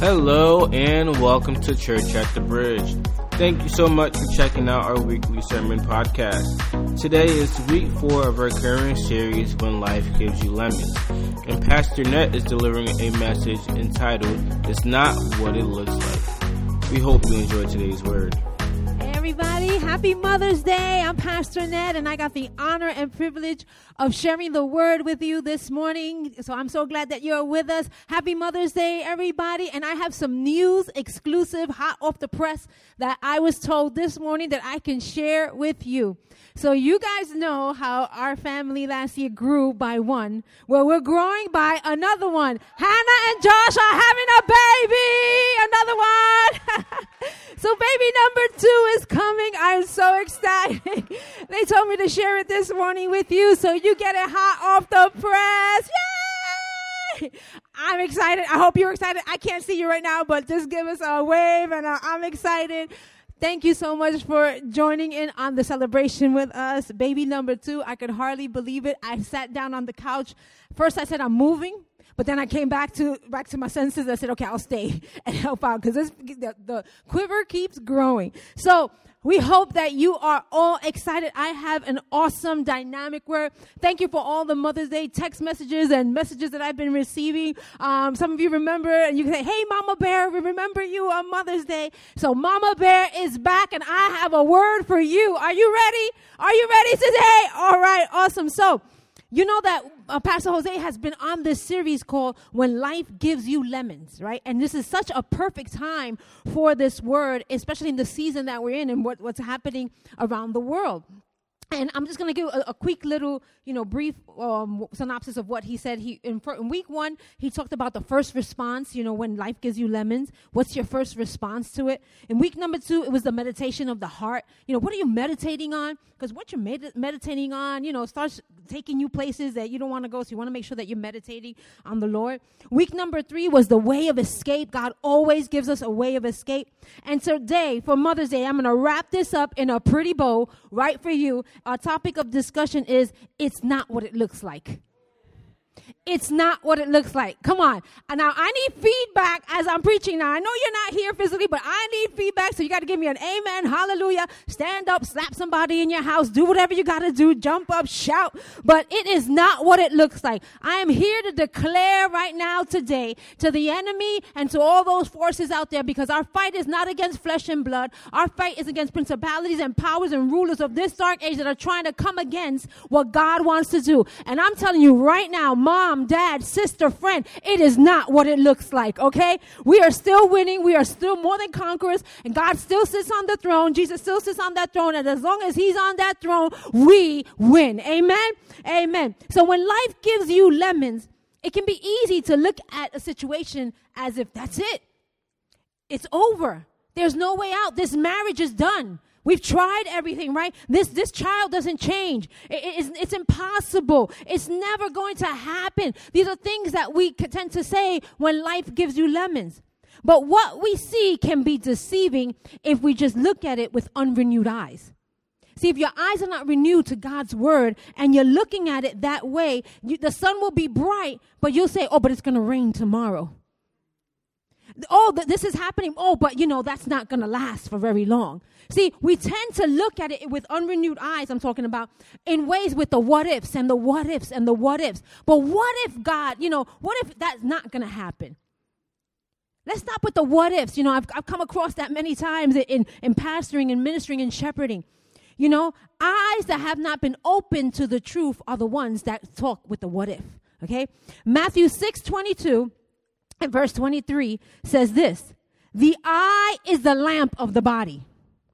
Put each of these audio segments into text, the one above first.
Hello and welcome to Church at the Bridge. Thank you so much for checking out our weekly sermon podcast. Today is week four of our current series, When Life Gives You Lemons. And Pastor Net is delivering a message entitled, It's Not What It Looks Like. We hope you enjoy today's word everybody. Happy Mother's Day. I'm Pastor Ned, and I got the honor and privilege of sharing the word with you this morning. So I'm so glad that you're with us. Happy Mother's Day, everybody. And I have some news exclusive, hot off the press, that I was told this morning that I can share with you. So you guys know how our family last year grew by one. Well, we're growing by another one. Hannah and Josh are having a baby. Another one. so baby number two is coming. I'm so excited. they told me to share it this morning with you. So you get it hot off the press. Yay! I'm excited. I hope you're excited. I can't see you right now, but just give us a wave and i I'm excited. Thank you so much for joining in on the celebration with us. Baby number two, I could hardly believe it. I sat down on the couch. First, I said, I'm moving. But then I came back to back to my senses. I said, "Okay, I'll stay and help out because the, the quiver keeps growing." So we hope that you are all excited. I have an awesome dynamic word. Thank you for all the Mother's Day text messages and messages that I've been receiving. Um, some of you remember, and you can say, Hey, Mama Bear, we remember you on Mother's Day. So Mama Bear is back, and I have a word for you. Are you ready? Are you ready today? All right, awesome. So, you know that uh, Pastor Jose has been on this series called When Life Gives You Lemons, right? And this is such a perfect time for this word, especially in the season that we're in and what, what's happening around the world and I'm just going to give a, a, quick little, you know, brief um, synopsis of what he said. He in, in, week one, he talked about the first response. You know, when life gives you lemons, what's your first response to it? In week number two, it was the meditation of the heart. You know, what are you meditating on? Because what you're med- meditating on, you know, starts taking you places that you don't want to go. So you want to make sure that you're meditating on the Lord. Week number three was the way of escape. God always gives us a way of escape. And today, for Mother's Day, I'm going to wrap this up in a pretty bow right for you our topic of discussion is it's not what it looks like it's not what it looks like. Come on. Now I need feedback as I'm preaching. Now I know you're not here physically, but I need feedback. So you got to give me an amen, hallelujah. Stand up, slap somebody in your house, do whatever you got to do, jump up, shout. But it is not what it looks like. I am here to declare right now today to the enemy and to all those forces out there because our fight is not against flesh and blood. Our fight is against principalities and powers and rulers of this dark age that are trying to come against what God wants to do. And I'm telling you right now, mom, dad, sister, friend. It is not what it looks like, okay? We are still winning. We are still more than conquerors. And God still sits on the throne. Jesus still sits on that throne. And as long as He's on that throne, we win. Amen? Amen. So when life gives you lemons, it can be easy to look at a situation as if that's it. It's over. There's no way out. This marriage is done. We've tried everything, right? This, this child doesn't change. It, it's, it's impossible. It's never going to happen. These are things that we tend to say when life gives you lemons. But what we see can be deceiving if we just look at it with unrenewed eyes. See, if your eyes are not renewed to God's word and you're looking at it that way, you, the sun will be bright, but you'll say, oh, but it's going to rain tomorrow oh, th- this is happening. Oh, but you know, that's not going to last for very long. See, we tend to look at it with unrenewed eyes, I'm talking about, in ways with the what ifs and the what ifs and the what ifs. But what if God, you know, what if that's not going to happen? Let's stop with the what ifs. You know, I've, I've come across that many times in, in pastoring and ministering and shepherding. You know, eyes that have not been open to the truth are the ones that talk with the what if. Okay? Matthew 6 22 and verse 23 says this The eye is the lamp of the body.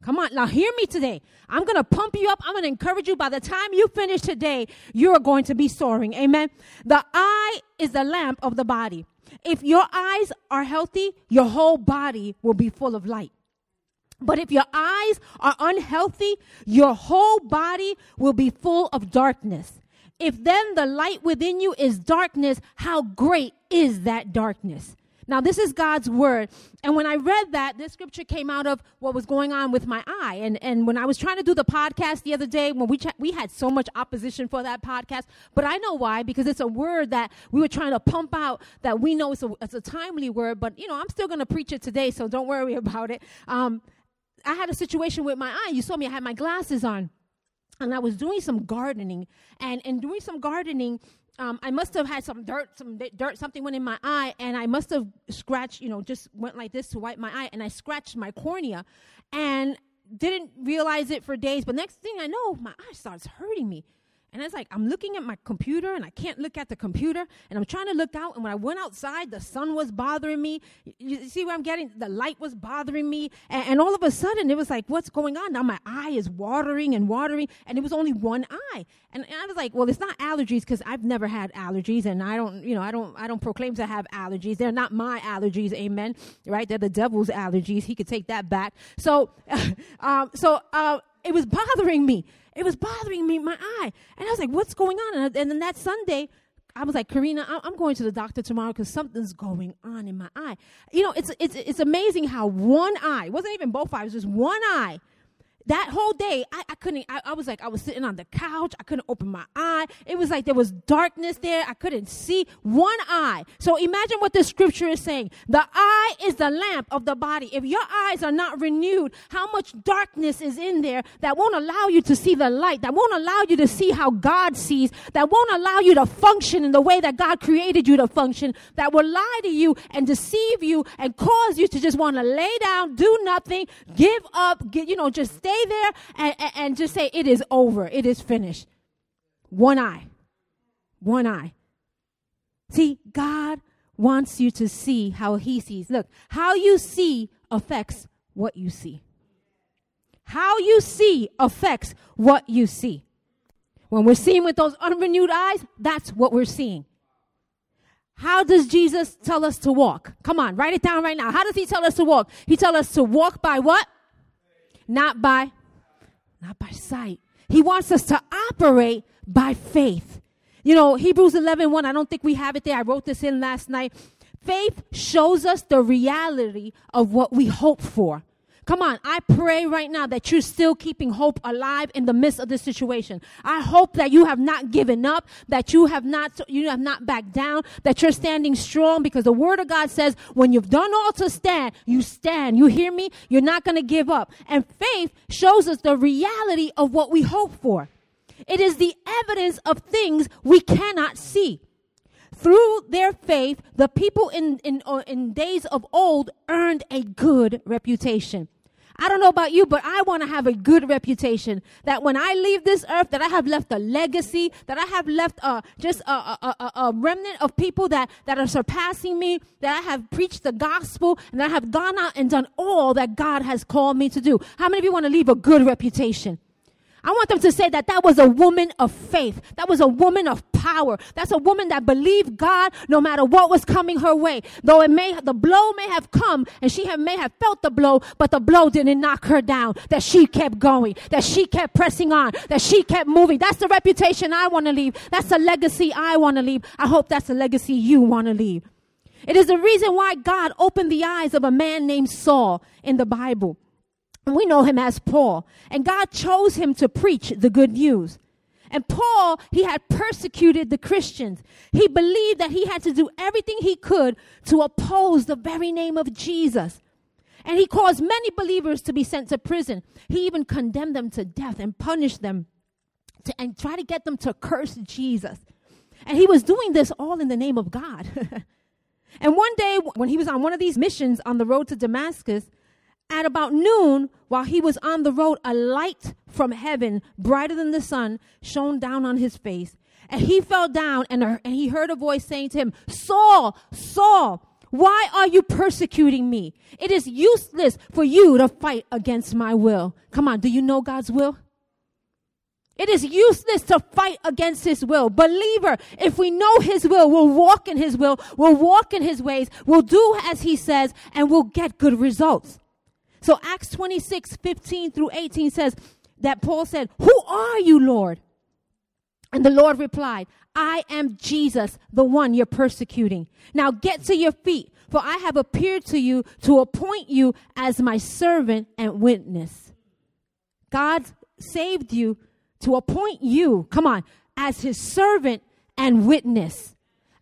Come on, now hear me today. I'm going to pump you up. I'm going to encourage you. By the time you finish today, you're going to be soaring. Amen. The eye is the lamp of the body. If your eyes are healthy, your whole body will be full of light. But if your eyes are unhealthy, your whole body will be full of darkness. If then the light within you is darkness, how great is that darkness? Now, this is God's word. And when I read that, this scripture came out of what was going on with my eye. And, and when I was trying to do the podcast the other day, when we, ch- we had so much opposition for that podcast, but I know why, because it's a word that we were trying to pump out that we know it's a, it's a timely word, but you know, I'm still going to preach it today, so don't worry about it. Um, I had a situation with my eye. You saw me, I had my glasses on and I was doing some gardening, and in doing some gardening, um, I must have had some dirt, some dirt, something went in my eye, and I must have scratched, you know, just went like this to wipe my eye, and I scratched my cornea, and didn't realize it for days. But next thing I know, my eye starts hurting me. And it's like I'm looking at my computer and I can't look at the computer and I'm trying to look out. And when I went outside, the sun was bothering me. You see where I'm getting? The light was bothering me. And, and all of a sudden, it was like, what's going on? Now my eye is watering and watering. And it was only one eye. And, and I was like, well, it's not allergies because I've never had allergies. And I don't, you know, I don't, I don't proclaim to have allergies. They're not my allergies. Amen. Right? They're the devil's allergies. He could take that back. So, um, so, uh, it was bothering me. It was bothering me, my eye. And I was like, what's going on? And, and then that Sunday, I was like, Karina, I'm going to the doctor tomorrow because something's going on in my eye. You know, it's, it's, it's amazing how one eye, wasn't even both eyes, just one eye that whole day, I, I couldn't, I, I, was like, I was sitting on the couch. I couldn't open my eye. It was like there was darkness there. I couldn't see one eye. So imagine what the scripture is saying. The eye is the lamp of the body. If your eyes are not renewed, how much darkness is in there that won't allow you to see the light, that won't allow you to see how God sees, that won't allow you to function in the way that God created you to function, that will lie to you and deceive you and cause you to just want to lay down, do nothing, give up, get, you know, just stay stay there and, and, and just say, It is over. It is finished. One eye. One eye. See, God wants you to see how He sees. Look, how you see affects what you see. How you see affects what you see. When we're seeing with those unrenewed eyes, that's what we're seeing. How does Jesus tell us to walk? Come on, write it down right now. How does he tell us to walk? He tells us to walk by what? Not by not by sight. He wants us to operate by faith. You know, Hebrews 11, 1, I don't think we have it there. I wrote this in last night. Faith shows us the reality of what we hope for. Come on, I pray right now that you're still keeping hope alive in the midst of this situation. I hope that you have not given up, that you have not you have not backed down, that you're standing strong because the word of God says when you've done all to stand, you stand. You hear me? You're not going to give up. And faith shows us the reality of what we hope for. It is the evidence of things we cannot see. Through their faith, the people in, in, uh, in days of old earned a good reputation. I don't know about you, but I want to have a good reputation. That when I leave this earth, that I have left a legacy, that I have left uh, just a, a, a, a remnant of people that, that are surpassing me, that I have preached the gospel, and that I have gone out and done all that God has called me to do. How many of you want to leave a good reputation? I want them to say that that was a woman of faith. That was a woman of power. That's a woman that believed God no matter what was coming her way. Though it may, the blow may have come and she have, may have felt the blow, but the blow didn't knock her down. That she kept going. That she kept pressing on. That she kept moving. That's the reputation I want to leave. That's the legacy I want to leave. I hope that's the legacy you want to leave. It is the reason why God opened the eyes of a man named Saul in the Bible. We know him as Paul. And God chose him to preach the good news. And Paul, he had persecuted the Christians. He believed that he had to do everything he could to oppose the very name of Jesus. And he caused many believers to be sent to prison. He even condemned them to death and punished them to, and try to get them to curse Jesus. And he was doing this all in the name of God. and one day, when he was on one of these missions on the road to Damascus, at about noon, while he was on the road, a light from heaven, brighter than the sun, shone down on his face. And he fell down and, uh, and he heard a voice saying to him, Saul, Saul, why are you persecuting me? It is useless for you to fight against my will. Come on, do you know God's will? It is useless to fight against his will. Believer, if we know his will, we'll walk in his will, we'll walk in his ways, we'll do as he says, and we'll get good results. So Acts 26, 15 through 18 says that Paul said, Who are you, Lord? And the Lord replied, I am Jesus, the one you're persecuting. Now get to your feet, for I have appeared to you to appoint you as my servant and witness. God saved you to appoint you, come on, as his servant and witness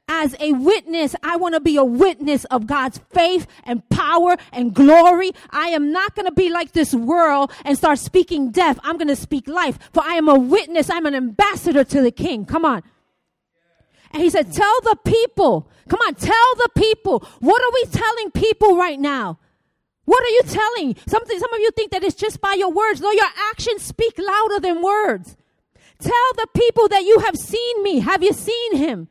as a witness, I want to be a witness of God's faith and power and glory. I am not going to be like this world and start speaking death. I'm going to speak life, for I am a witness. I'm an ambassador to the king. Come on. And he said, Tell the people, come on, tell the people. What are we telling people right now? What are you telling? Something, some of you think that it's just by your words. No, your actions speak louder than words. Tell the people that you have seen me. Have you seen him?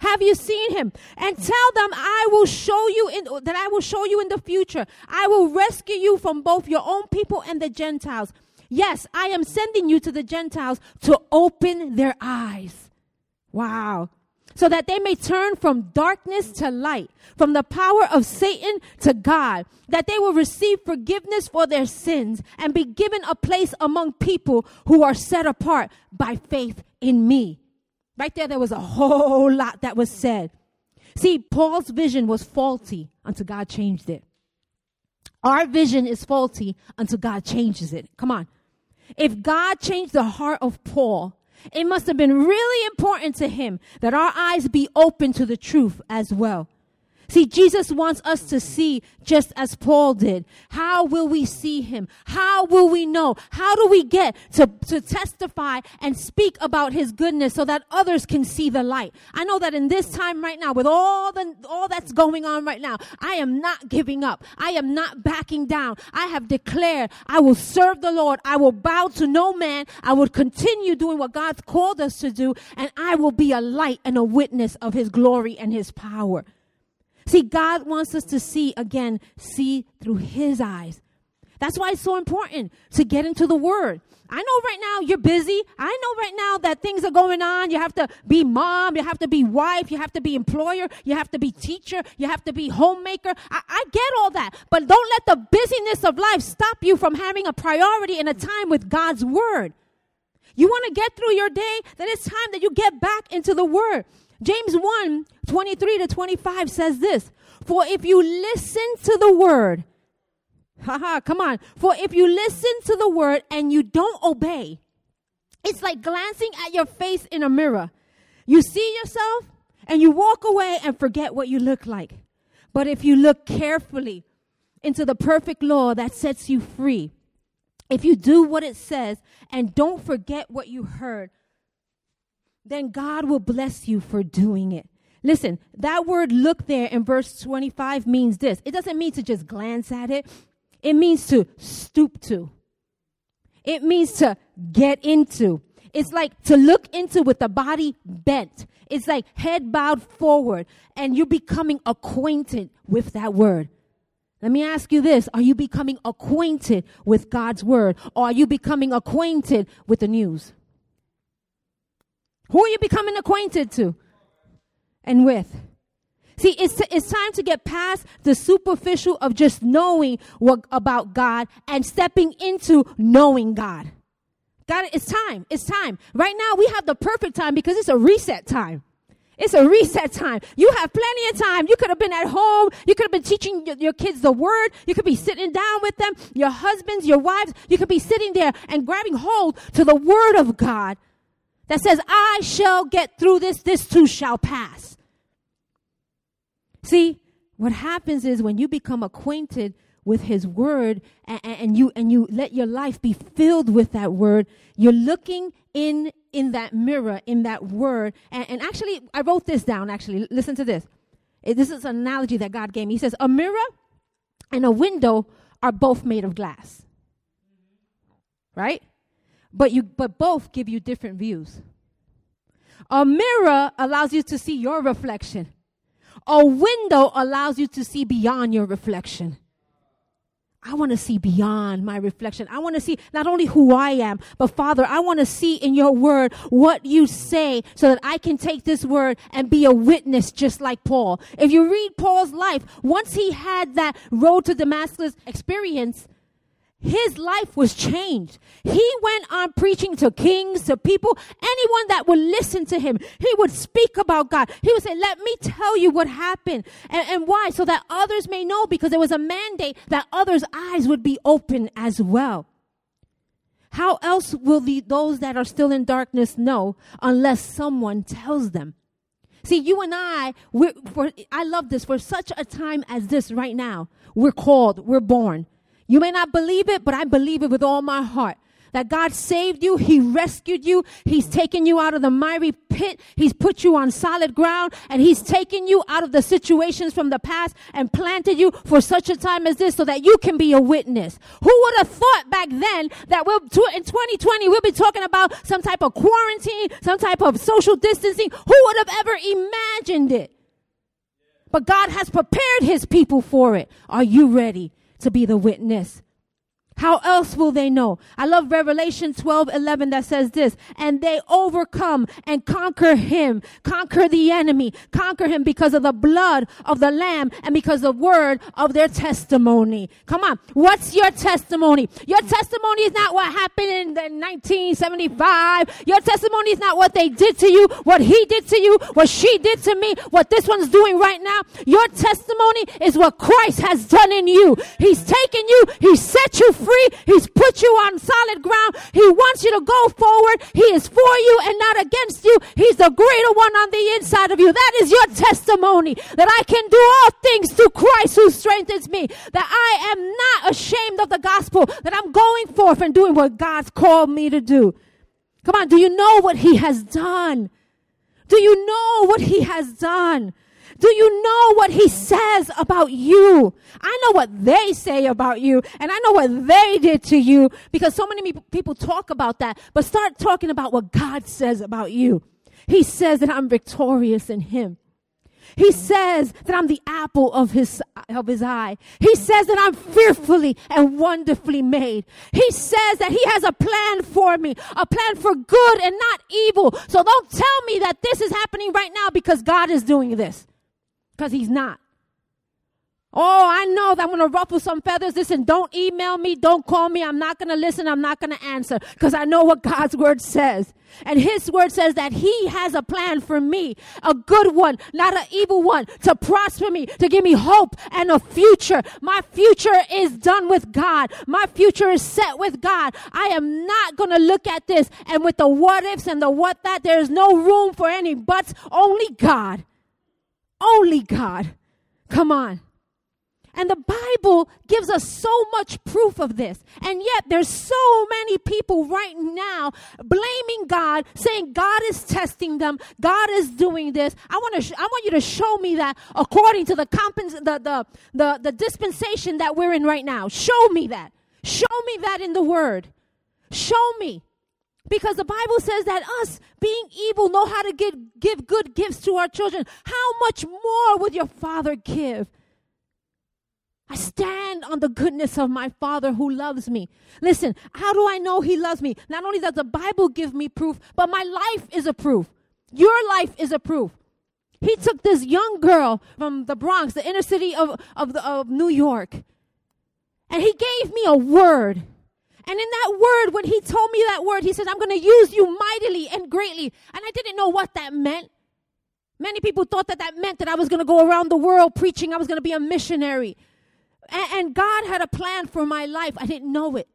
Have you seen him? And tell them, I will show you in, that I will show you in the future. I will rescue you from both your own people and the Gentiles. Yes, I am sending you to the Gentiles to open their eyes. Wow. So that they may turn from darkness to light, from the power of Satan to God, that they will receive forgiveness for their sins and be given a place among people who are set apart by faith in me. Right there, there was a whole lot that was said. See, Paul's vision was faulty until God changed it. Our vision is faulty until God changes it. Come on. If God changed the heart of Paul, it must have been really important to him that our eyes be open to the truth as well. See, Jesus wants us to see just as Paul did. How will we see him? How will we know? How do we get to, to testify and speak about his goodness so that others can see the light? I know that in this time right now, with all the, all that's going on right now, I am not giving up. I am not backing down. I have declared I will serve the Lord. I will bow to no man. I will continue doing what God's called us to do and I will be a light and a witness of his glory and his power. See, God wants us to see again, see through His eyes. That's why it's so important to get into the Word. I know right now you're busy. I know right now that things are going on. You have to be mom, you have to be wife, you have to be employer, you have to be teacher, you have to be homemaker. I, I get all that. But don't let the busyness of life stop you from having a priority and a time with God's Word. You want to get through your day, then it's time that you get back into the Word. James 1 23 to 25 says this For if you listen to the word, haha, come on. For if you listen to the word and you don't obey, it's like glancing at your face in a mirror. You see yourself and you walk away and forget what you look like. But if you look carefully into the perfect law that sets you free, if you do what it says and don't forget what you heard, then God will bless you for doing it. Listen, that word look there in verse 25 means this. It doesn't mean to just glance at it. It means to stoop to. It means to get into. It's like to look into with the body bent. It's like head bowed forward and you're becoming acquainted with that word. Let me ask you this. Are you becoming acquainted with God's word or are you becoming acquainted with the news? Who are you becoming acquainted to and with? See, it's, it's time to get past the superficial of just knowing what about God and stepping into knowing God. God, it's time. It's time. Right now, we have the perfect time because it's a reset time. It's a reset time. You have plenty of time. You could have been at home. You could have been teaching your, your, kids the word. You could be sitting down with them, your husbands, your wives. You could be sitting there and grabbing hold to the word of God that says, I shall get through this, this too shall pass. See, what happens is when you become acquainted with his word and, and, you and you let your life be filled with that word, you're looking in in that mirror, in that word. And, and actually, I wrote this down, actually. Listen to this. This is an analogy that God gave me. He says, A mirror and a window are both made of glass. Right? But you but both give you different views. A mirror allows you to see your reflection. A window allows you to see beyond your reflection. I want to see beyond my reflection. I want to see not only who I am, but Father, I want to see in your word what you say so that I can take this word and be a witness just like Paul. If you read Paul's life, once he had that road to Damascus experience, his life was changed. He went on preaching to kings, to people, anyone that would listen to him. He would speak about God. He would say, let me tell you what happened and, and why, so that others may know because there was a mandate that others' eyes would be open as well. How else will the, those that are still in darkness know unless someone tells them? See, you and I, we're, for, I love this. For such a time as this right now, we're called, we're born. You may not believe it, but I believe it with all my heart. That God saved you, He rescued you, He's taken you out of the miry pit, He's put you on solid ground, and He's taken you out of the situations from the past and planted you for such a time as this so that you can be a witness. Who would have thought back then that we'll, in 2020 we'll be talking about some type of quarantine, some type of social distancing? Who would have ever imagined it? But God has prepared His people for it. Are you ready? To be the witness. How else will they know? I love Revelation 12, 11 that says this, and they overcome and conquer him, conquer the enemy, conquer him because of the blood of the lamb and because of the word of their testimony. Come on. What's your testimony? Your testimony is not what happened in 1975. Your testimony is not what they did to you, what he did to you, what she did to me, what this one's doing right now. Your testimony is what Christ has done in you. He's taken you, he set you free free. He's put you on solid ground. He wants you to go forward. He is for you and not against you. He's the greater one on the inside of you. That is your testimony that I can do all things through Christ who strengthens me. That I am not ashamed of the gospel, that I'm going forth and doing what God's called me to do. Come on, do you know what He has done? Do you know what He has done? Do you know what he says about you? I know what they say about you and I know what they did to you because so many people talk about that, but start talking about what God says about you. He says that I'm victorious in him. He says that I'm the apple of his, of his eye. He says that I'm fearfully and wonderfully made. He says that he has a plan for me, a plan for good and not evil. So don't tell me that this is happening right now because God is doing this because he's not. Oh, I know that I'm going to ruffle some feathers. Listen, don't email me. Don't call me. I'm not going to listen. I'm not going to answer because I know what God's word says. And his word says that he has a plan for me, a good one, not an evil one, to prosper me, to give me hope and a future. My future is done with God. My future is set with God. I am not going to look at this and with the what ifs and the what that, there is no room for any buts, only God. Only God. Come on. And the Bible gives us so much proof of this. And yet there's so many people right now blaming God, saying God is testing them. God is doing this. I want to, sh- I want you to show me that according to the, compens- the, the, the, the dispensation that we're in right now. Show me that. Show me that in the word. Show me. Because the Bible says that us being evil know how to give, give good gifts to our children. How much more would your Father give? I stand on the goodness of my Father who loves me. Listen, how do I know He loves me? Not only does the Bible give me proof, but my life is a proof. Your life is a proof. He took this young girl from the Bronx, the inner city of, of, the, of New York, and He gave me a word. And in that word, when he told me that word, he says, I'm going to use you mightily and greatly. And I didn't know what that meant. Many people thought that that meant that I was going to go around the world preaching. I was going to be a missionary. And, and God had a plan for my life. I didn't know it.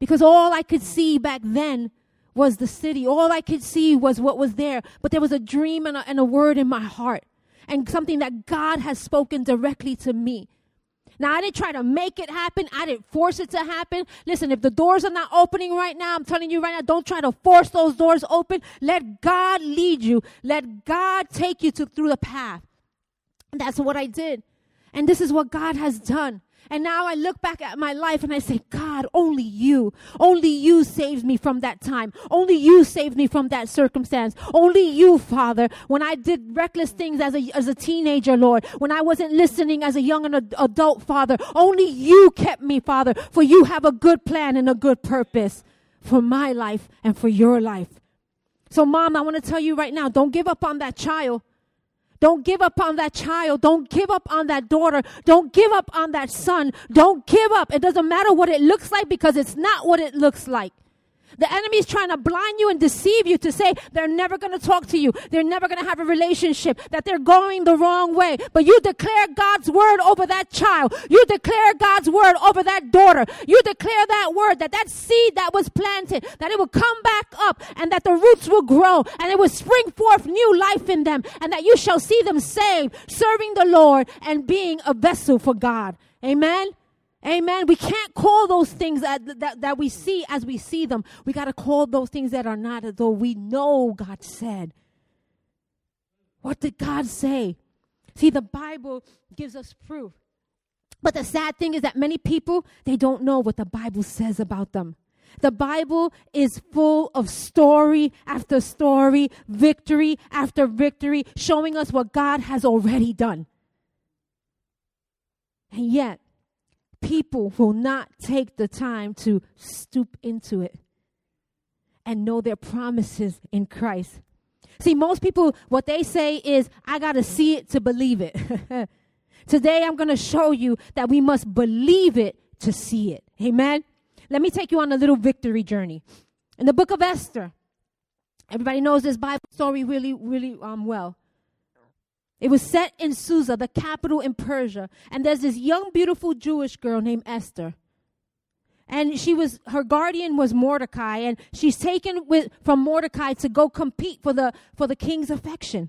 Because all I could see back then was the city. All I could see was what was there. But there was a dream and a, and a word in my heart. And something that God has spoken directly to me. Now, I didn't try to make it happen. I didn't force it to happen. Listen, if the doors are not opening right now, I'm telling you right now, don't try to force those doors open. Let God lead you. Let God take you to, through the path. And that's what I did. And this is what God has done. And now I look back at my life and I say, God, only you, only you saved me from that time. Only you saved me from that circumstance. Only you, Father, when I did reckless things as a, as a teenager, Lord, when I wasn't listening as a young and adult, Father, only you kept me, Father, for you have a good plan and a good purpose for my life and for your life. So, Mom, I want to tell you right now, don't give up on that child. Don't give up on that child. Don't give up on that daughter. Don't give up on that son. Don't give up. It doesn't matter what it looks like because it's not what it looks like. The enemy is trying to blind you and deceive you to say they're never going to talk to you. They're never going to have a relationship, that they're going the wrong way. But you declare God's word over that child. You declare God's word over that daughter. You declare that word, that that seed that was planted, that it will come back up and that the roots will grow and it will spring forth new life in them and that you shall see them saved, serving the Lord and being a vessel for God. Amen. Amen. We can't call those things that, that, that we see as we see them. We got to call those things that are not as though we know God said. What did God say? See, the Bible gives us proof. But the sad thing is that many people, they don't know what the Bible says about them. The Bible is full of story after story, victory after victory, showing us what God has already done. And yet, people will not take the time to stoop into it and know their promises in Christ. See, most people, what they say is, I got to see it to believe it. Today, I'm going to show you that we must believe it to see it. Amen? Let me take you on a little victory journey. In the book of Esther, everybody knows this Bible story really, really um, well. It was set in Susa, the capital in Persia. And there's this young, beautiful Jewish girl named Esther. And she was, her guardian was Mordecai, and she's taken with, from Mordecai to go compete for the, for the king's affection.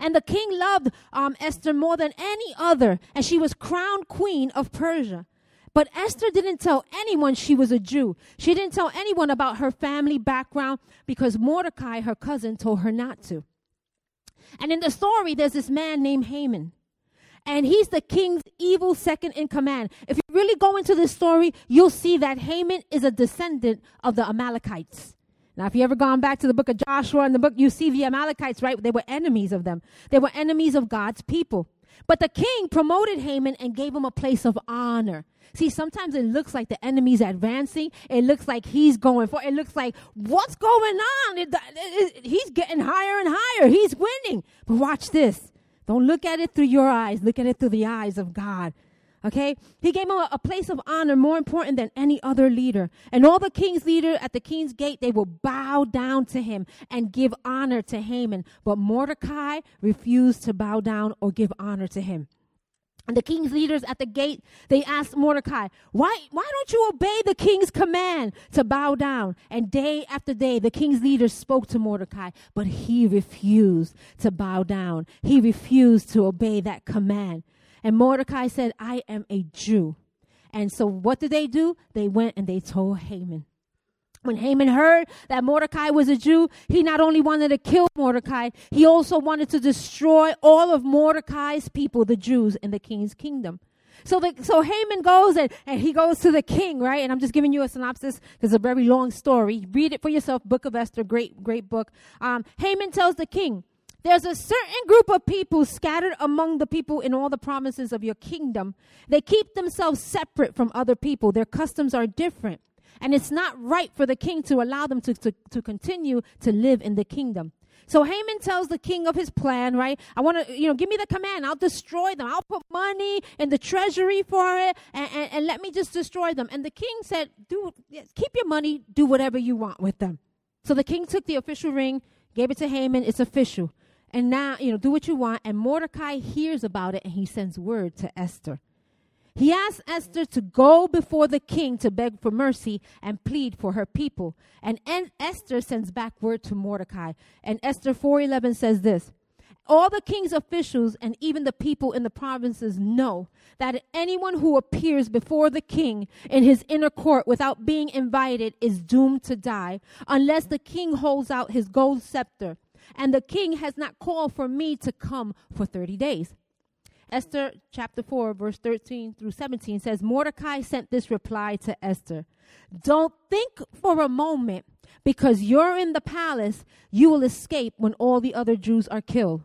And the king loved um, Esther more than any other, and she was crowned queen of Persia. But Esther didn't tell anyone she was a Jew. She didn't tell anyone about her family background because Mordecai, her cousin, told her not to. And in the story, there's this man named Haman. And he's the king's evil second in command. If you really go into this story, you'll see that Haman is a descendant of the Amalekites. Now, if you ever gone back to the book of Joshua and the book, you see the Amalekites, right? They were enemies of them. They were enemies of God's people. But the king promoted Haman and gave him a place of honor. See, sometimes it looks like the enemy's advancing. It looks like he's going for. It looks like what's going on? It, it, it, he's getting higher and higher. He's winning. But watch this. Don't look at it through your eyes. Look at it through the eyes of God. Okay? He gave him a, a, place of honor more important than any other leader. And all the king's leader at the king's gate, they will bow down to him and give honor to Haman. But Mordecai refused to bow down or give honor to him. And the king's leaders at the gate, they asked Mordecai, why, why don't you obey the king's command to bow down? And day after day, the king's leaders spoke to Mordecai, but he refused to bow down. He refused to obey that command. And Mordecai said, I am a Jew. And so what did they do? They went and they told Haman. When Haman heard that Mordecai was a Jew, he not only wanted to kill Mordecai, he also wanted to destroy all of Mordecai's people, the Jews, in the king's kingdom. So, the, so Haman goes and, and he goes to the king, right? And I'm just giving you a synopsis because it's a very long story. Read it for yourself. Book of Esther, great, great book. Um, Haman tells the king, there's a certain group of people scattered among the people in all the provinces of your kingdom. They keep themselves separate from other people. Their customs are different. And it's not right for the king to allow them to, to, to continue to live in the kingdom. So Haman tells the king of his plan, right? I want to, you know, give me the command. I'll destroy them. I'll put money in the treasury for it and, and, and let me just destroy them. And the king said, do, keep your money, do whatever you want with them. So the king took the official ring, gave it to Haman. It's official. And now, you know, do what you want. And Mordecai hears about it and he sends word to Esther. He asks Esther to go before the king to beg for mercy and plead for her people. And Esther sends back word to Mordecai. And Esther 4:11 says this: all the king's officials and even the people in the provinces know that anyone who appears before the king in his inner court without being invited is doomed to die unless the king holds out his gold scepter. And the king has not called for me to come for 30 days. Esther chapter 4, verse 13 through 17 says, Mordecai sent this reply to Esther Don't think for a moment, because you're in the palace, you will escape when all the other Jews are killed.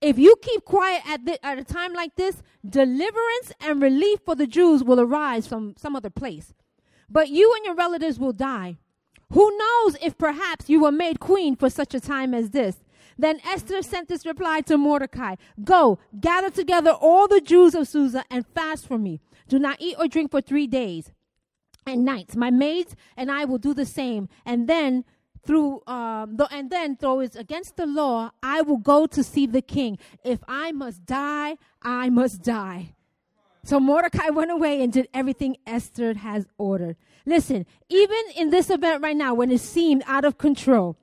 If you keep quiet at, the, at a time like this, deliverance and relief for the Jews will arise from some other place. But you and your relatives will die. Who knows if perhaps you were made queen for such a time as this? Then Esther sent this reply to Mordecai Go, gather together all the Jews of Susa and fast for me. Do not eat or drink for three days and nights. My maids and I will do the same. And then through um, and then though it's against the law, I will go to see the king. If I must die, I must die. So Mordecai went away and did everything Esther has ordered. Listen, even in this event right now, when it seemed out of control,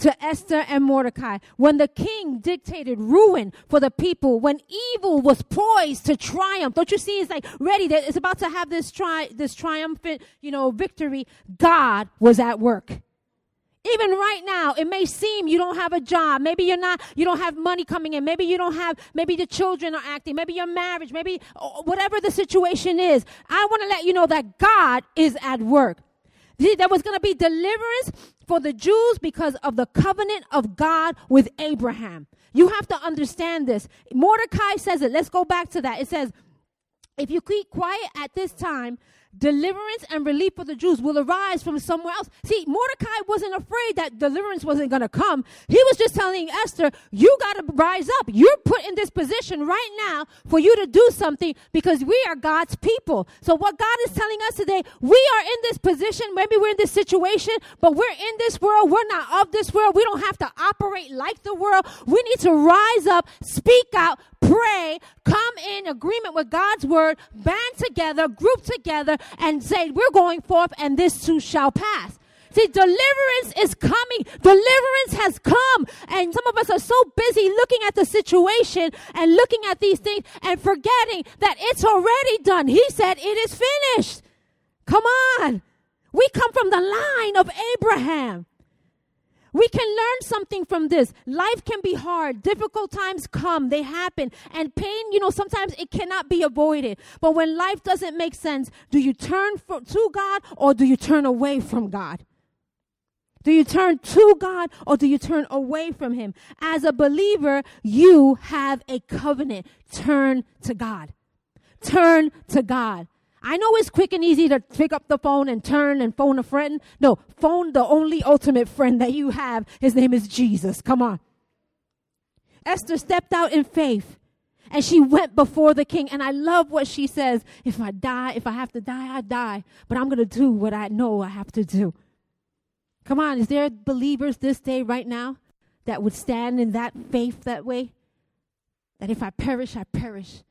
to Esther and Mordecai, when the king dictated ruin for the people, when evil was poised to triumph, don't you see? It's like ready. It's about to have this tri- this triumphant, you know, victory. God was at work. Even right now, it may seem you don't have a job. Maybe you're not, you don't have money coming in. Maybe you don't have, maybe the children are acting. Maybe your marriage, maybe uh, whatever the situation is. I want to let you know that God is at work. There was going to be deliverance for the Jews because of the covenant of God with Abraham. You have to understand this. Mordecai says it. Let's go back to that. It says, if you keep quiet at this time, deliverance and relief for the Jews will arise from somewhere else. See, Mordecai wasn't afraid that deliverance wasn't going to come. He was just telling Esther, you got to rise up. You're put in this position right now for you to do something because we are God's people. So what God is telling us today, we are in this position. Maybe we're in this situation, but we're in this world. We're not of this world. We don't have to operate like the world. We need to rise up, speak out, pray, come in agreement with God's word, band together, group together, and say, We're going forth, and this too shall pass. See, deliverance is coming. Deliverance has come. And some of us are so busy looking at the situation and looking at these things and forgetting that it's already done. He said, It is finished. Come on. We come from the line of Abraham. We can learn something from this. Life can be hard. Difficult times come, they happen. And pain, you know, sometimes it cannot be avoided. But when life doesn't make sense, do you turn for, to God or do you turn away from God? Do you turn to God or do you turn away from Him? As a believer, you have a covenant. Turn to God. Turn to God. I know it's quick and easy to pick up the phone and turn and phone a friend. No, phone the only ultimate friend that you have. His name is Jesus. Come on. Esther stepped out in faith and she went before the king. And I love what she says if I die, if I have to die, I die. But I'm going to do what I know I have to do. Come on, is there believers this day, right now, that would stand in that faith that way? That if I perish, I perish.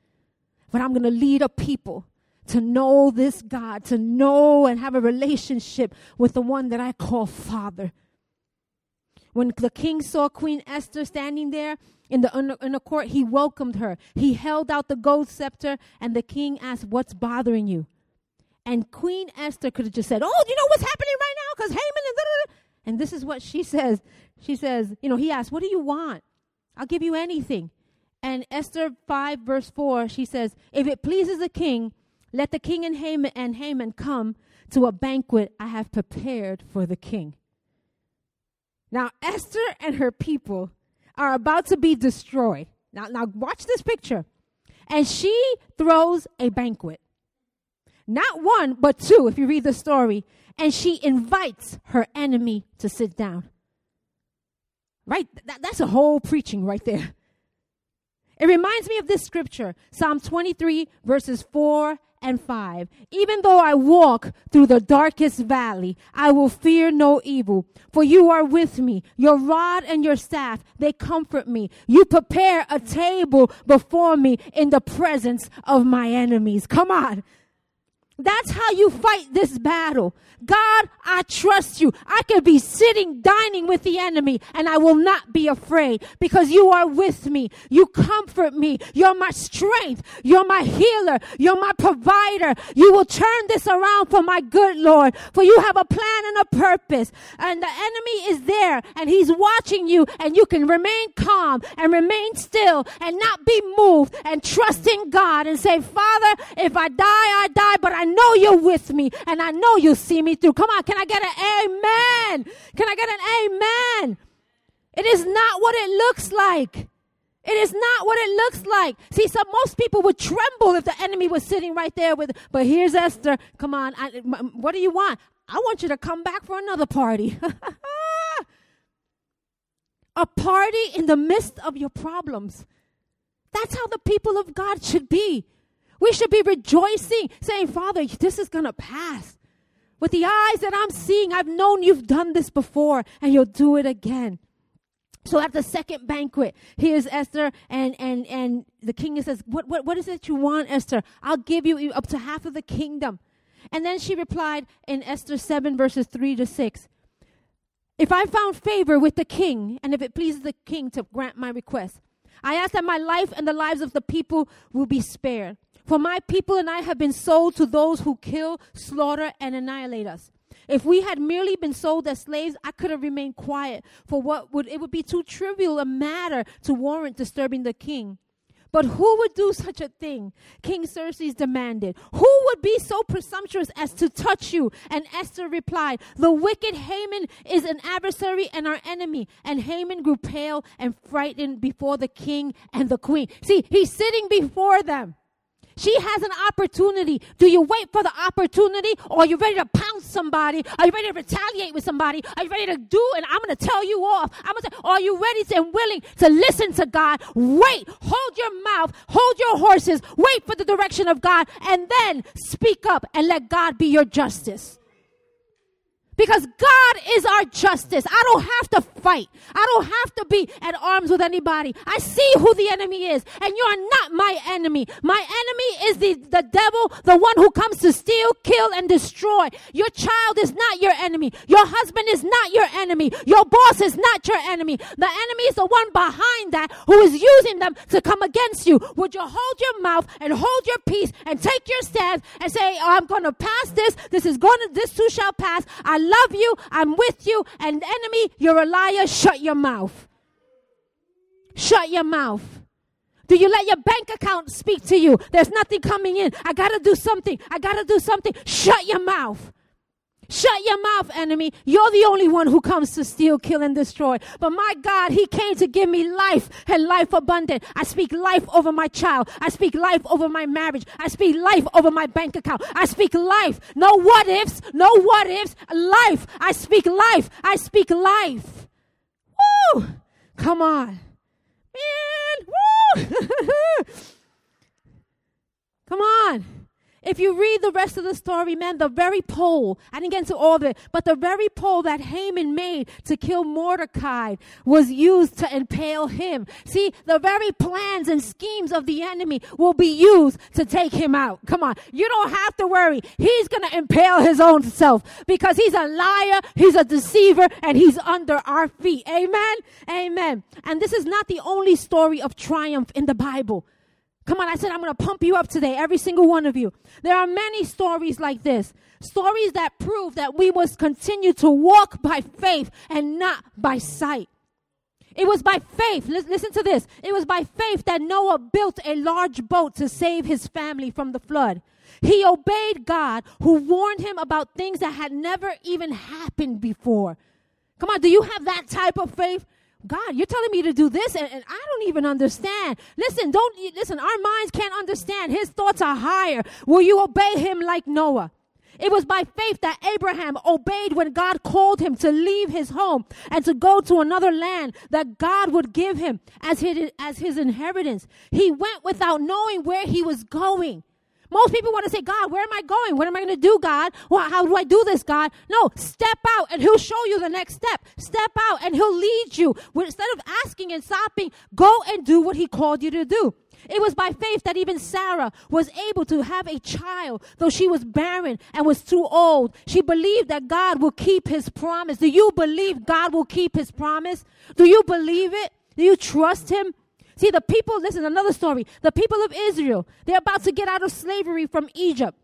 But I'm going to lead a people to know this God, to know and have a relationship with the one that I call Father. When the king saw Queen Esther standing there in the, in the court, he welcomed her. He held out the gold scepter, and the king asked, What's bothering you? And Queen Esther could have just said, Oh, you know what's happening right now? Because Haman and da, da, da. And this is what she says. She says, You know, he asked, What do you want? I'll give you anything. And Esther 5, verse 4, she says, If it pleases the king, let the king and Haman, and Haman come to a banquet I have prepared for the king. Now, Esther and her people are about to be destroyed. Now, now watch this picture. And she throws a banquet. Not one, but two, if you read the story. And she invites her enemy to sit down. Right? That, that's a whole preaching right there. It reminds me of this scripture, Psalm 23, verses 4 and 5. Even though I walk through the darkest valley, I will fear no evil, for you are with me. Your rod and your staff, they comfort me. You prepare a table before me in the presence of my enemies. Come on. That's how you fight this battle. God, I trust you. I could be sitting dining with the enemy and I will not be afraid because you are with me. You comfort me. You're my strength. You're my healer. You're my provider. You will turn this around for my good Lord. For you have a plan and a purpose and the enemy is there and he's watching you and you can remain calm and remain still and not be moved and trust in God and say, Father, if I die, I die, but I know you're with me and I know you'll see me through. Come on, can I get an amen? Can I get an amen? It is not what it looks like. It is not what it looks like. See, some most people would tremble if the enemy was sitting right there with. But here's Esther. Come on, I, what do you want? I want you to come back for another party. a party in the midst of your problems. That's how the people of God should be. We should be rejoicing, saying, Father, this is going to pass. With the eyes that I'm seeing, I've known you've done this before and you'll do it again. So at the second banquet, here's Esther, and and and the king says, "What what what is it you want, Esther? I'll give you up to half of the kingdom." And then she replied in Esther seven verses three to six. If I found favor with the king, and if it pleases the king to grant my request, I ask that my life and the lives of the people will be spared. For my people and I have been sold to those who kill, slaughter, and annihilate us. If we had merely been sold as slaves, I could have remained quiet, for what would it would be too trivial a matter to warrant disturbing the king. But who would do such a thing? King Xerxes demanded. Who would be so presumptuous as to touch you? And Esther replied, The wicked Haman is an adversary and our enemy. And Haman grew pale and frightened before the king and the queen. See, he's sitting before them. She has an opportunity. Do you wait for the opportunity or are you ready to pounce somebody? Are you ready to retaliate with somebody? Are you ready to do and I'm going to tell you off? I'm going to are you ready and willing to listen to God? Wait, hold your mouth, hold your horses, wait for the direction of God and then speak up and let God be your justice. Because God is our justice. I don't have to fight. I don't have to be at arms with anybody. I see who the enemy is, and you are not my enemy. My enemy is the, the devil, the one who comes to steal, kill, and destroy. Your child is not your enemy. Your husband is not your enemy. Your boss is not your enemy. The enemy is the one behind that who is using them to come against you. Would you hold your mouth and hold your peace and take your stand and say, oh, I'm going to pass this. This is going to, this too shall pass. I love you. I'm with you. And enemy, you're a liar. Shut your mouth. Shut your mouth. Do you let your bank account speak to you? There's nothing coming in. I got to do something. I got to do something. Shut your mouth. Shut your mouth, enemy. You're the only one who comes to steal, kill, and destroy. But my God, He came to give me life and life abundant. I speak life over my child. I speak life over my marriage. I speak life over my bank account. I speak life. No what ifs. No what ifs. Life. I speak life. I speak life. Woo! Come on. Man. Woo! Come on. If you read the rest of the story, man, the very pole, I didn't get into all of it, but the very pole that Haman made to kill Mordecai was used to impale him. See, the very plans and schemes of the enemy will be used to take him out. Come on. You don't have to worry. He's going to impale his own self because he's a liar, he's a deceiver, and he's under our feet. Amen. Amen. And this is not the only story of triumph in the Bible. Come on, I said I'm going to pump you up today, every single one of you. There are many stories like this. Stories that prove that we must continue to walk by faith and not by sight. It was by faith, listen to this. It was by faith that Noah built a large boat to save his family from the flood. He obeyed God, who warned him about things that had never even happened before. Come on, do you have that type of faith? God, you're telling me to do this, and, and, I don't even understand. Listen, don't listen. Our minds can't understand. His thoughts are higher. Will you obey him like Noah? It was by faith that Abraham obeyed when God called him to leave his home and to go to another land that God would give him as his, as his inheritance. He went without knowing where he was going. Most people want to say, God, where am I going? What am I going to do, God? Well, how do I do this, God? No, step out and He'll show you the next step. Step out and He'll lead you. Instead of asking and stopping, go and do what He called you to do. It was by faith that even Sarah was able to have a child, though she was barren and was too old. She believed that God will keep his promise. Do you believe God will keep his promise? Do you believe it? Do you trust him? See, the people, listen, another story. The people of Israel, they're about to get out of slavery from Egypt.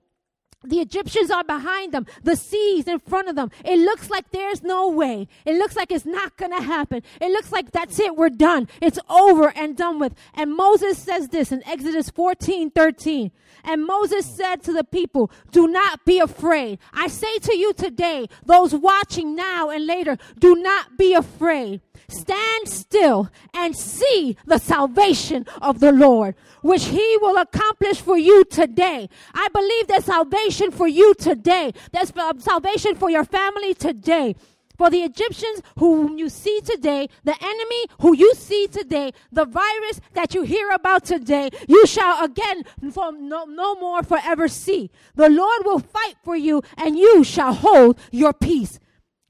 The Egyptians are behind them. The seas in front of them. It looks like there's no way. It looks like it's not going to happen. It looks like that's it. We're done. It's over and done with. And Moses says this in Exodus 14, 13. And Moses said to the people, do not be afraid. I say to you today, those watching now and later, do not be afraid. Stand still and see the salvation of the Lord, which he will accomplish for you today. I believe there's salvation for you today. There's uh, salvation for your family today. For the Egyptians whom you see today, the enemy who you see today, the virus that you hear about today, you shall again for no, no more forever see. The Lord will fight for you and you shall hold your peace.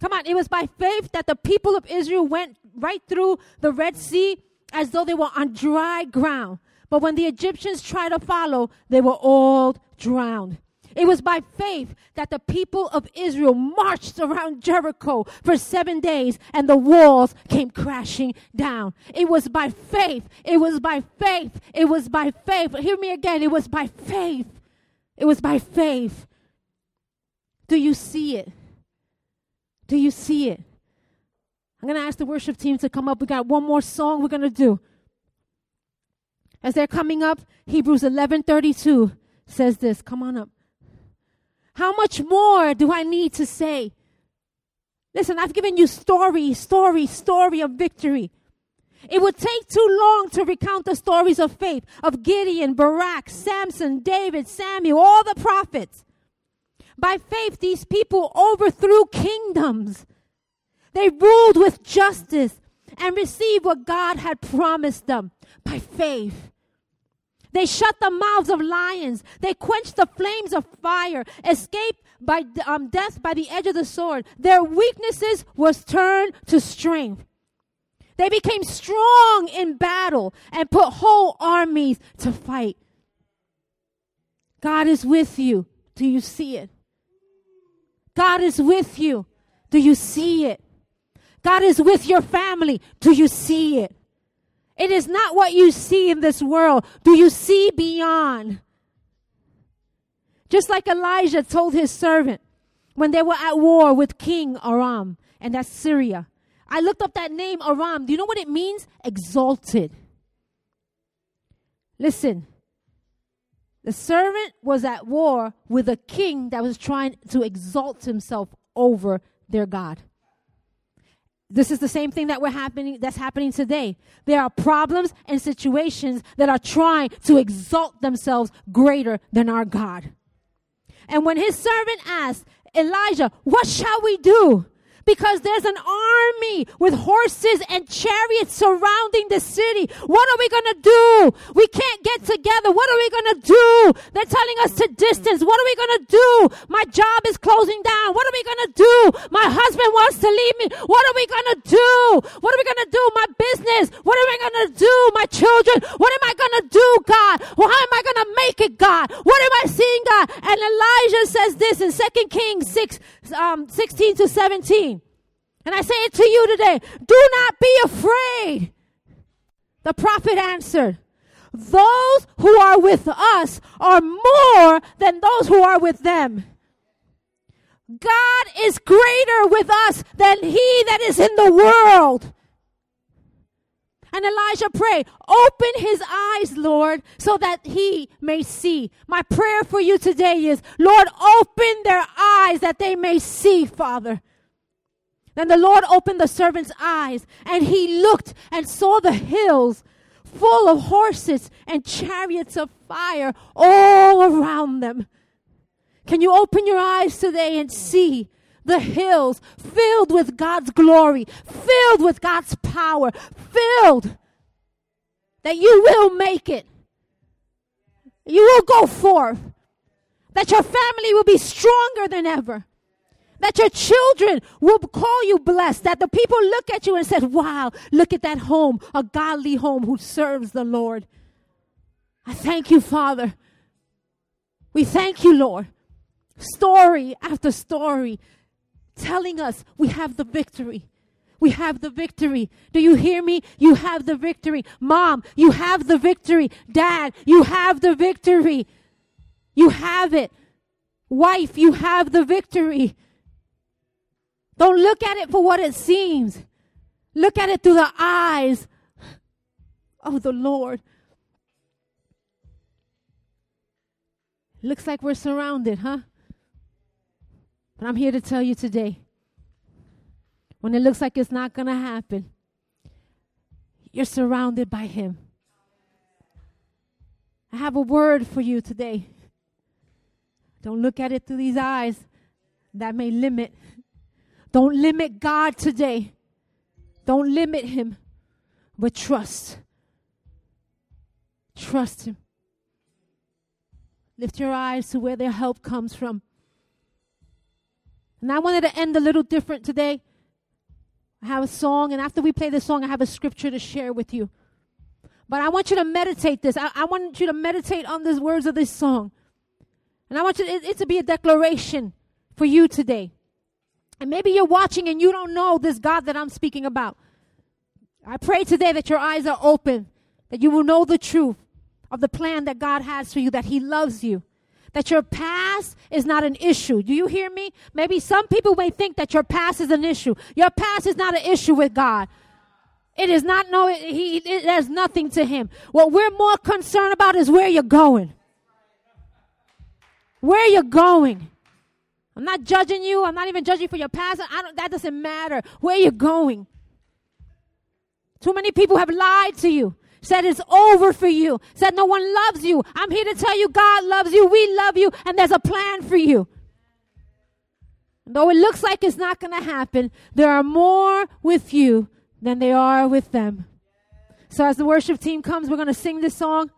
Come on, it was by faith that the people of Israel went right through the Red Sea as though they were on dry ground. But when the Egyptians tried to follow, they were all drowned. It was by faith that the people of Israel marched around Jericho for seven days and the walls came crashing down. It was by faith. It was by faith. It was by faith. Hear me again. It was by faith. It was by faith. Do you see it? Do you see it? I'm going to ask the worship team to come up. We got one more song we're going to do. As they're coming up, Hebrews 11:32 says this. Come on up. How much more do I need to say? Listen, I've given you story, story, story of victory. It would take too long to recount the stories of faith of Gideon, Barak, Samson, David, Samuel, all the prophets. By faith, these people overthrew kingdoms. They ruled with justice and received what God had promised them by faith. They shut the mouths of lions. They quenched the flames of fire, escaped by um, death by the edge of the sword. Their weaknesses was turned to strength. They became strong in battle and put whole armies to fight. God is with you. Do you see it? God is with you. Do you see it? God is with your family. Do you see it? It is not what you see in this world. Do you see beyond? Just like Elijah told his servant when they were at war with King Aram, and that's Syria. I looked up that name, Aram. Do you know what it means? Exalted. Listen, the servant was at war with a king that was trying to exalt himself over their God. This is the same thing that we're happening that's happening today. There are problems and situations that are trying to exalt themselves greater than our God. And when his servant asked Elijah, "What shall we do?" Because there's an army with horses and chariots surrounding the city. What are we going to do? We can't get together. What are we going to do? They're telling us to distance. What are we going to do? My job is closing down. What are we going to do? My husband wants to leave me. What are we going to do? What are we going to do? My business. What are we going to do? My children. What am I going to do, God? Well, how am I going to make it, God? What am I seeing, God? And Elijah says this in 2 Kings 6, um, 16 to 17. And I say it to you today do not be afraid. The prophet answered, Those who are with us are more than those who are with them. God is greater with us than he that is in the world. And Elijah prayed, Open his eyes, Lord, so that he may see. My prayer for you today is, Lord, open their eyes that they may see, Father. Then the Lord opened the servant's eyes, and he looked and saw the hills full of horses and chariots of fire all around them. Can you open your eyes today and see the hills filled with God's glory, filled with God's power, filled that you will make it? You will go forth, that your family will be stronger than ever that your children will call you blessed, that the people look at you and said, wow, look at that home, a godly home who serves the Lord. I thank you, Father. We thank you, Lord. Story after story telling us we have the victory. We have the victory. Do you hear me? You have the victory. Mom, you have the victory. Dad, you have the victory. You have it. Wife, you have the victory. Don't look at it for what it seems. Look at it through the eyes of the Lord. Looks like we're surrounded, huh? But I'm here to tell you today when it looks like it's not going to happen, you're surrounded by Him. I have a word for you today. Don't look at it through these eyes that may limit Don't limit God today. Don't limit Him, but trust. Trust Him. Lift your eyes to where their help comes from. And I wanted to end a little different today. I have a song, and after we play the song, I have a scripture to share with you. But I want you to meditate this. I, I want you to meditate on the words of this song. And I want you, it, it to be a declaration for you today. And maybe you're watching and you don't know this God that I'm speaking about. I pray today that your eyes are open, that you will know the truth of the plan that God has for you, that He loves you, that your past is not an issue. Do you hear me? Maybe some people may think that your past is an issue. Your past is not an issue with God. It is not no, he, it has nothing to him. What we're more concerned about is where you're going. Where you're going. I'm not judging you. I'm not even judging for your past. I don't, that doesn't matter. Where you're going. Too many people have lied to you. Said it's over for you. Said no one loves you. I'm here to tell you God loves you. We love you. And there's a plan for you. Though it looks like it's not going to happen, there are more with you than they are with them. So as the worship team comes, we're going to sing this song.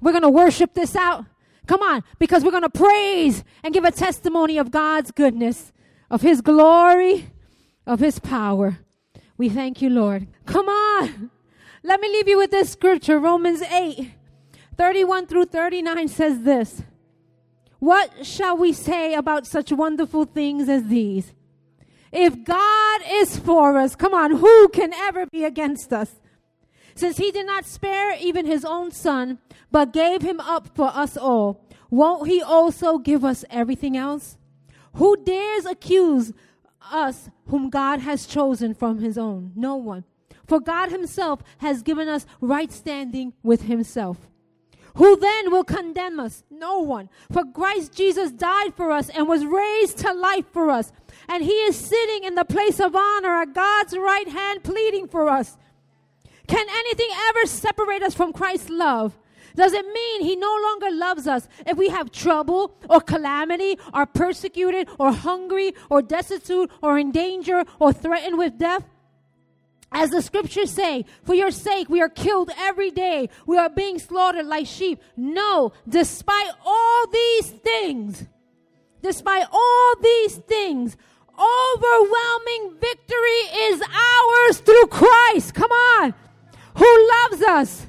We're going to worship this out. Come on, because we're going to praise and give a testimony of God's goodness, of His glory, of His power. We thank you, Lord. Come on. Let me leave you with this scripture. Romans 8, 31 through 39 says this. What shall we say about such wonderful things as these? If God is for us, come on, who can ever be against us? Since he did not spare even his own son, but gave him up for us all, won't he also give us everything else? Who dares accuse us whom God has chosen from his own? No one. For God himself has given us right standing with himself. Who then will condemn us? No one. For Christ Jesus died for us and was raised to life for us. And he is sitting in the place of honor at God's right hand, pleading for us. Can anything ever separate us from Christ's love? Does it mean he no longer loves us if we have trouble or calamity, are persecuted or hungry or destitute or in danger or threatened with death? As the scriptures say, for your sake we are killed every day. We are being slaughtered like sheep. No, despite all these things, despite all these things, overwhelming victory is ours through Christ. Come on. Who loves us.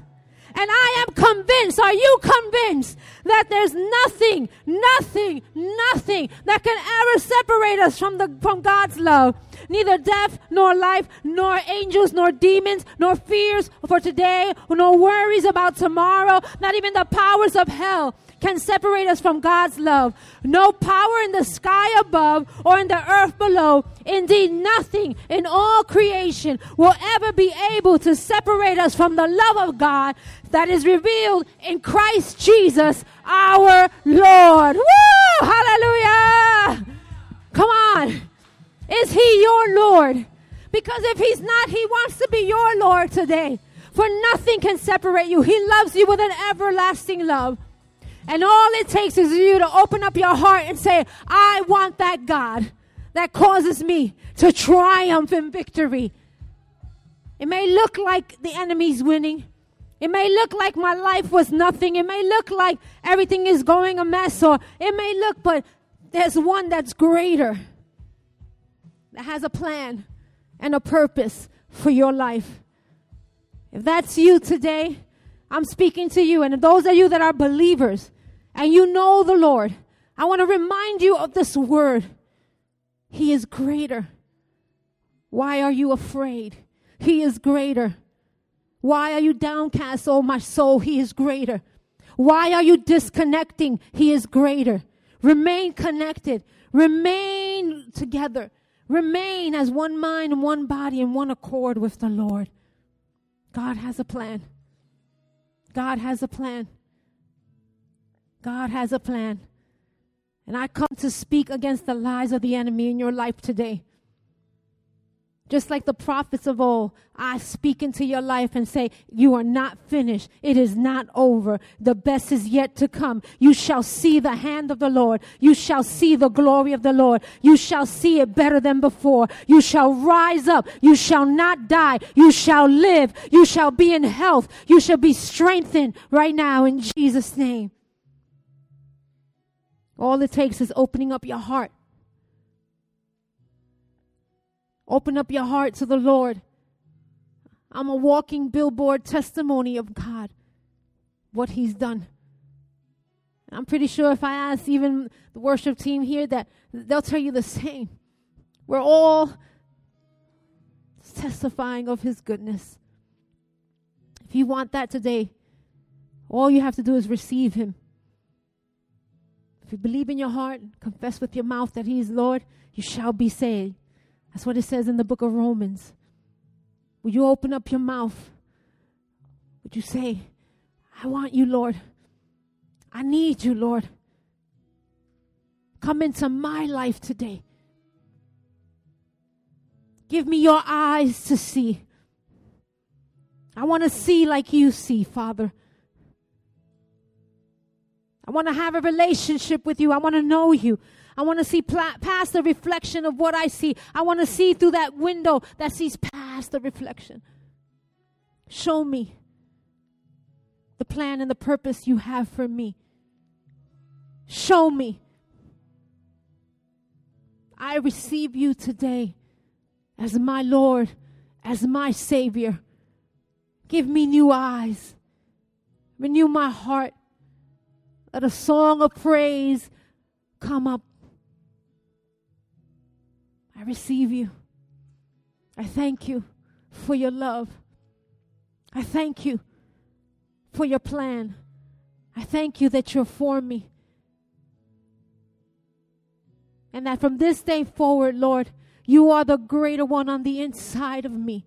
And I am convinced, are you convinced that there's nothing, nothing, nothing that can ever separate us from the, from God's love? Neither death, nor life, nor angels, nor demons, nor fears for today, nor worries about tomorrow, not even the powers of hell can separate us from God's love. No power in the sky above or in the earth below. Indeed, nothing in all creation will ever be able to separate us from the love of God that is revealed in Christ Jesus our Lord. Woo! Hallelujah! Come on. Is He your Lord? Because if He's not, He wants to be your Lord today. For nothing can separate you. He loves you with an everlasting love. And all it takes is you to open up your heart and say, I want that God that causes me to triumph in victory. It may look like the enemy's winning. It may look like my life was nothing. It may look like everything is going a mess, or it may look, but there's one that's greater, that has a plan and a purpose for your life. If that's you today, I'm speaking to you. And those of you that are believers, and you know the Lord, I want to remind you of this word. He is greater. Why are you afraid? He is greater. Why are you downcast, oh my soul? He is greater. Why are you disconnecting? He is greater. Remain connected. Remain together. Remain as one mind and one body and one accord with the Lord. God has a plan. God has a plan. God has a plan. And I come to speak against the lies of the enemy in your life today. Just like the prophets of old, I speak into your life and say, You are not finished. It is not over. The best is yet to come. You shall see the hand of the Lord. You shall see the glory of the Lord. You shall see it better than before. You shall rise up. You shall not die. You shall live. You shall be in health. You shall be strengthened right now in Jesus' name. All it takes is opening up your heart. Open up your heart to the Lord. I'm a walking billboard testimony of God, what He's done. I'm pretty sure if I ask even the worship team here, that they'll tell you the same. We're all testifying of His goodness. If you want that today, all you have to do is receive Him. You believe in your heart, confess with your mouth that He is Lord, you shall be saved. That's what it says in the book of Romans. Will you open up your mouth? Would you say, I want you, Lord. I need you, Lord. Come into my life today. Give me your eyes to see. I want to see like you see, Father. I want to have a relationship with you. I want to know you. I want to see past the reflection of what I see. I want to see through that window that sees past the reflection. Show me the plan and the purpose you have for me. Show me. I receive you today as my Lord, as my Savior. Give me new eyes. Renew my heart. Let a song of praise come up I receive you. I thank you for your love. I thank you for your plan. I thank you that you're for me. And that from this day forward, Lord, you are the greater one on the inside of me.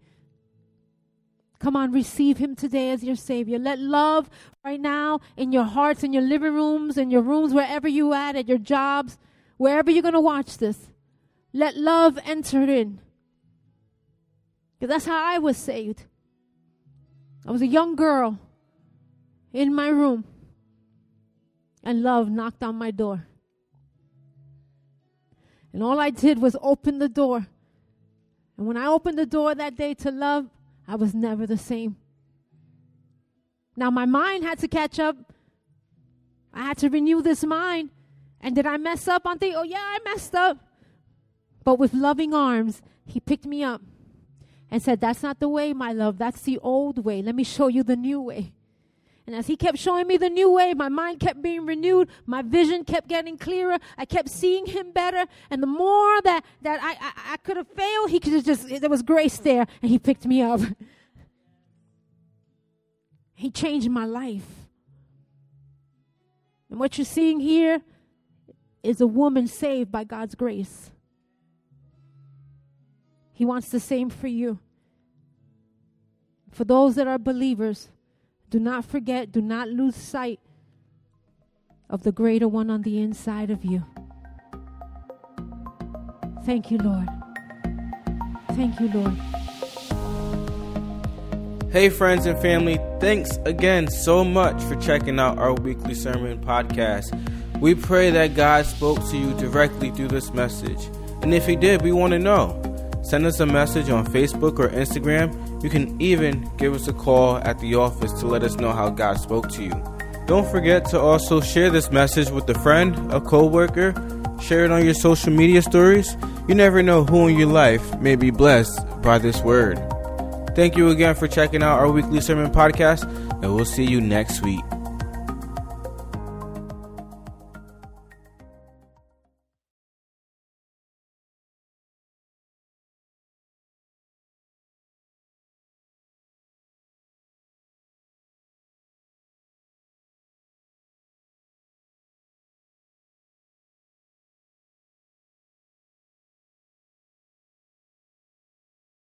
Come on, receive him today as your Savior. Let love right now in your hearts, in your living rooms, in your rooms, wherever you at, at your jobs, wherever you're going to watch this. Let love enter in. Because that's how I was saved. I was a young girl in my room, and love knocked on my door. And all I did was open the door. And when I opened the door that day to love, I was never the same. Now my mind had to catch up. I had to renew this mind. And did I mess up on things? Oh, yeah, I messed up. But with loving arms, he picked me up and said, That's not the way, my love. That's the old way. Let me show you the new way. And as he kept showing me the new way, my mind kept being renewed. My vision kept getting clearer. I kept seeing him better. And the more that, that I, I, I could have failed, he could have just, there was grace there, and he picked me up. he changed my life. And what you're seeing here is a woman saved by God's grace. He wants the same for you. For those that are believers, do not forget, do not lose sight of the greater one on the inside of you. Thank you, Lord. Thank you, Lord. Hey, friends and family, thanks again so much for checking out our weekly sermon podcast. We pray that God spoke to you directly through this message. And if He did, we want to know. Send us a message on Facebook or Instagram. You can even give us a call at the office to let us know how God spoke to you. Don't forget to also share this message with a friend, a coworker, share it on your social media stories. You never know who in your life may be blessed by this word. Thank you again for checking out our weekly sermon podcast, and we'll see you next week.